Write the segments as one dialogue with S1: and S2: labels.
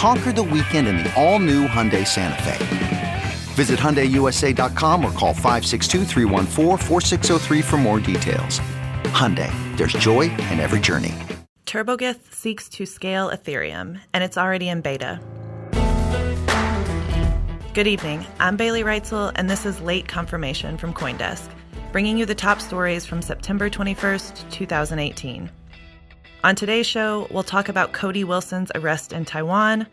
S1: Conquer the weekend in the all-new Hyundai Santa Fe. Visit HyundaiUSA.com or call 562 for more details. Hyundai, there's joy in every journey.
S2: TurboGeth seeks to scale Ethereum, and it's already in beta. Good evening. I'm Bailey Reutzel, and this is Late Confirmation from Coindesk, bringing you the top stories from September 21st, 2018. On today's show, we'll talk about Cody Wilson's arrest in Taiwan,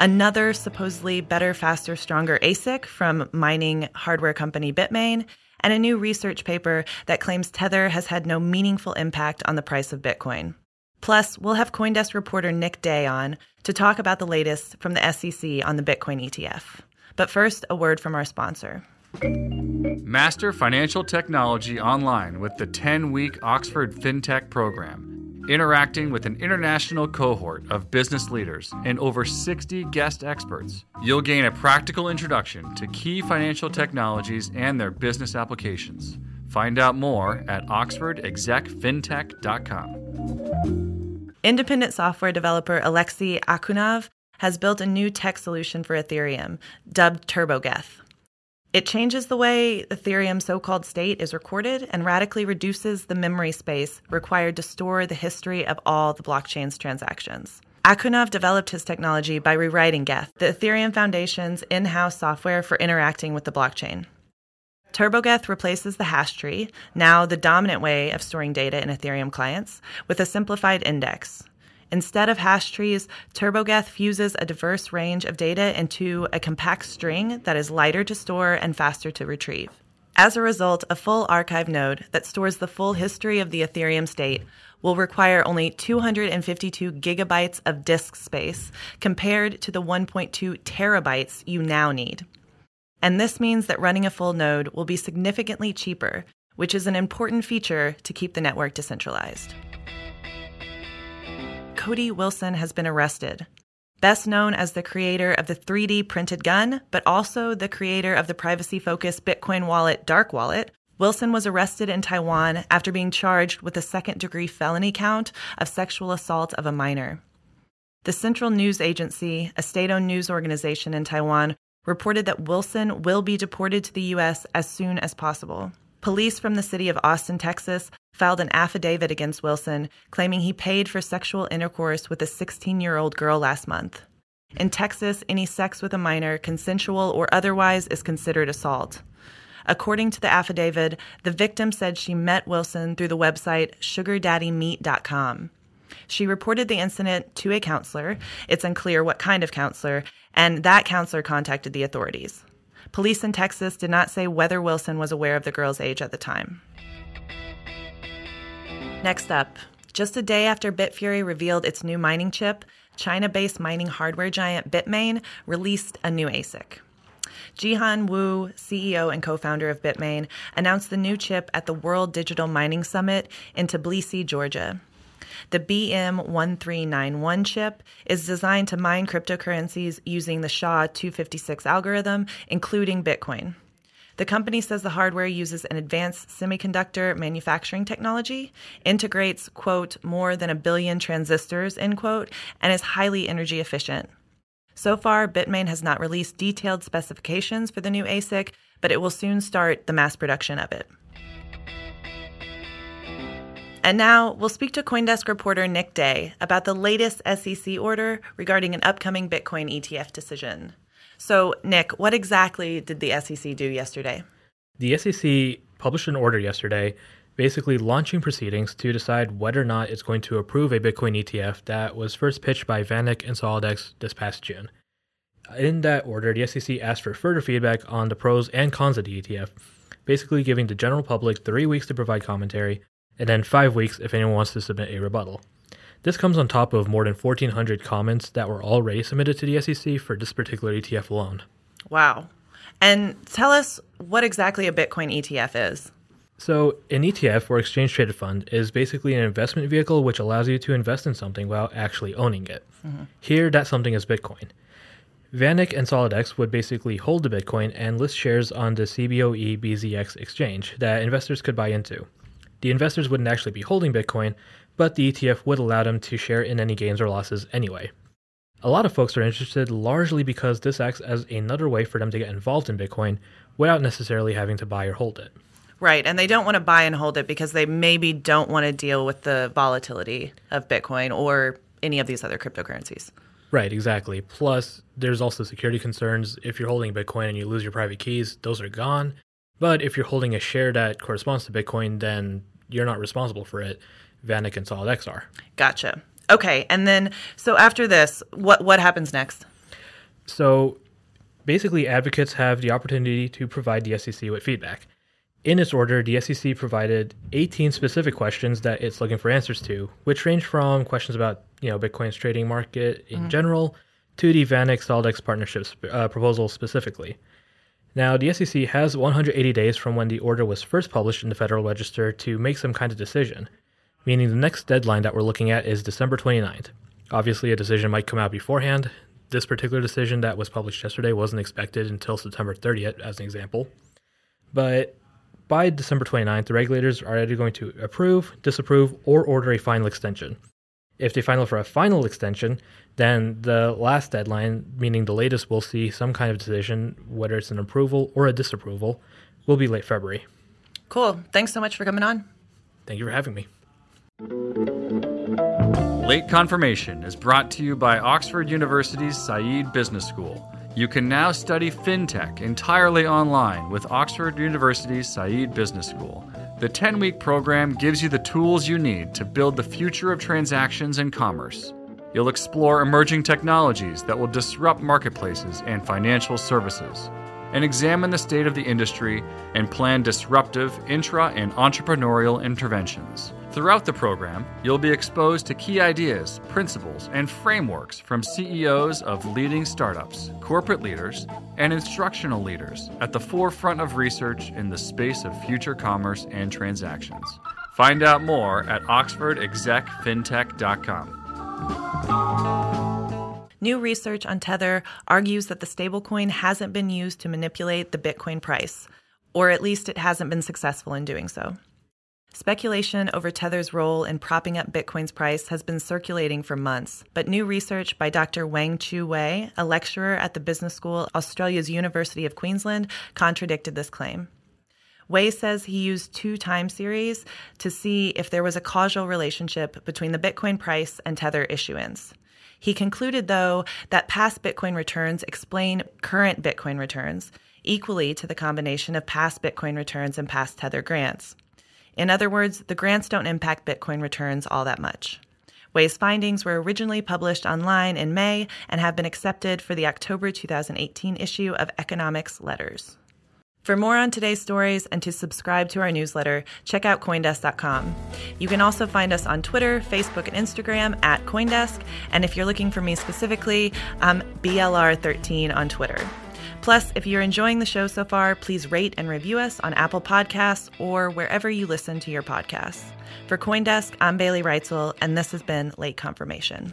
S2: another supposedly better, faster, stronger ASIC from mining hardware company Bitmain, and a new research paper that claims Tether has had no meaningful impact on the price of Bitcoin. Plus, we'll have Coindesk reporter Nik De on to talk about the latest from the SEC on the Bitcoin ETF. But first, a word from our sponsor.
S3: Master Financial Technology online with the 10 week Oxford FinTech program interacting with an international cohort of business leaders and over 60 guest experts. You'll gain a practical introduction to key financial technologies and their business applications. Find out more at oxfordexecfintech.com.
S2: Independent software developer Alexey Akhunov has built a new tech solution for Ethereum, dubbed TurboGeth. It changes the way Ethereum's so called state is recorded and radically reduces the memory space required to store the history of all the blockchain's transactions. Akhunov developed his technology by rewriting Geth, the Ethereum Foundation's in house software for interacting with the blockchain. TurboGeth replaces the hash tree, now the dominant way of storing data in Ethereum clients, with a simplified index. Instead of hash trees, TurboGeth fuses a diverse range of data into a compact string that is lighter to store and faster to retrieve. As a result, a full archive node that stores the full history of the Ethereum state will require only 252 gigabytes of disk space compared to the 1.2 terabytes you now need. And this means that running a full node will be significantly cheaper, which is an important feature to keep the network decentralized. Cody Wilson has been arrested. Best known as the creator of the 3D printed gun, but also the creator of the privacy focused Bitcoin wallet Dark Wallet, Wilson was arrested in Taiwan after being charged with a second degree felony count of sexual assault of a minor. The Central News Agency, a state owned news organization in Taiwan, reported that Wilson will be deported to the U.S. as soon as possible. Police from the city of Austin, Texas, filed an affidavit against Wilson claiming he paid for sexual intercourse with a 16 year old girl last month. In Texas, any sex with a minor, consensual or otherwise, is considered assault. According to the affidavit, the victim said she met Wilson through the website sugardaddymeet.com. She reported the incident to a counselor. It's unclear what kind of counselor, and that counselor contacted the authorities. Police in Texas did not say whether Wilson was aware of the girl's age at the time. Next up, just a day after Bitfury revealed its new mining chip, China based mining hardware giant Bitmain released a new ASIC. Jihan Wu, CEO and co founder of Bitmain, announced the new chip at the World Digital Mining Summit in Tbilisi, Georgia. The BM1391 chip is designed to mine cryptocurrencies using the SHA 256 algorithm, including Bitcoin. The company says the hardware uses an advanced semiconductor manufacturing technology, integrates, quote, more than a billion transistors, end quote, and is highly energy efficient. So far, Bitmain has not released detailed specifications for the new ASIC, but it will soon start the mass production of it. And now we'll speak to Coindesk reporter Nik De about the latest SEC order regarding an upcoming Bitcoin ETF decision. So, Nick, what exactly did the SEC do yesterday?
S4: The SEC published an order yesterday basically launching proceedings to decide whether or not it's going to approve a Bitcoin ETF that was first pitched by VanEck and SolidX this past June. In that order, the SEC asked for further feedback on the pros and cons of the ETF, basically giving the general public three weeks to provide commentary, and then five weeks if anyone wants to submit a rebuttal. This comes on top of more than 1,400 comments that were already submitted to the SEC for this particular ETF alone.
S2: Wow. And tell us what exactly a Bitcoin ETF is.
S4: So, an ETF or exchange traded fund is basically an investment vehicle which allows you to invest in something without actually owning it. Mm-hmm. Here, that something is Bitcoin. VanEck and SolidX would basically hold the Bitcoin and list shares on the CBOE BZX exchange that investors could buy into. The investors wouldn't actually be holding Bitcoin, but the ETF would allow them to share in any gains or losses anyway. A lot of folks are interested largely because this acts as another way for them to get involved in Bitcoin without necessarily having to buy or hold it.
S2: Right. And they don't want to buy and hold it because they maybe don't want to deal with the volatility of Bitcoin or any of these other cryptocurrencies.
S4: Right, exactly. Plus, there's also security concerns. If you're holding Bitcoin and you lose your private keys, those are gone. But if you're holding a share that corresponds to Bitcoin, then you're not responsible for it. VanEck and SolidX are.
S2: Gotcha. Okay, and then so after this, what what happens next?
S4: So basically, advocates have the opportunity to provide the SEC with feedback. In its order, the SEC provided 18 specific questions that it's looking for answers to, which range from questions about you know Bitcoin's trading market in mm-hmm. general to the VanEck SolidX partnership uh, proposal specifically. Now, the SEC has 180 days from when the order was first published in the Federal Register to make some kind of decision, meaning the next deadline that we're looking at is December 29th. Obviously, a decision might come out beforehand. This particular decision that was published yesterday wasn't expected until September 30th, as an example. But by December 29th, the regulators are either going to approve, disapprove, or order a final extension. If they final for a final extension, then the last deadline, meaning the latest we'll see some kind of decision, whether it's an approval or a disapproval, will be late February.
S2: Cool. Thanks so much for coming on.
S4: Thank you for having me.
S3: Late Confirmation is brought to you by Oxford University's Said Business School. You can now study fintech entirely online with Oxford University's Said Business School. The 10 week program gives you the tools you need to build the future of transactions and commerce. You'll explore emerging technologies that will disrupt marketplaces and financial services, and examine the state of the industry and plan disruptive intra and entrepreneurial interventions. Throughout the program, you'll be exposed to key ideas, principles, and frameworks from CEOs of leading startups, corporate leaders, and instructional leaders at the forefront of research in the space of future commerce and transactions. Find out more at oxfordexecfintech.com.
S2: New research on Tether argues that the stablecoin hasn't been used to manipulate the Bitcoin price, or at least it hasn't been successful in doing so. Speculation over Tether's role in propping up Bitcoin's price has been circulating for months, but new research by Dr. Wang Chun Wei, a lecturer at the business school Australia's University of Queensland, contradicted this claim. Wei says he used two time series to see if there was a causal relationship between the Bitcoin price and Tether issuance. He concluded, though, that past Bitcoin returns explain current Bitcoin returns equally to the combination of past Bitcoin returns and past Tether grants. In other words, the grants don't impact Bitcoin returns all that much. Wei's findings were originally published online in May and have been accepted for the October 2018 issue of Economics Letters. For more on today's stories and to subscribe to our newsletter, check out Coindesk.com. You can also find us on Twitter, Facebook, and Instagram at Coindesk. And if you're looking for me specifically, I'm BLR13 on Twitter. Plus, if you're enjoying the show so far, please rate and review us on Apple Podcasts or wherever you listen to your podcasts. For Coindesk, I'm Bailey Reutzel, and this has been Late Confirmation.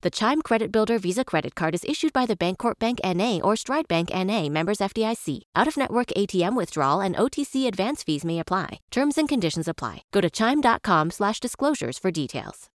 S5: The Chime Credit Builder Visa Credit Card is issued by the Bancorp Bank NA or Stride Bank NA members FDIC. Out of network ATM withdrawal and OTC advance fees may apply. Terms and conditions apply. Go to chime.com slash disclosures for details.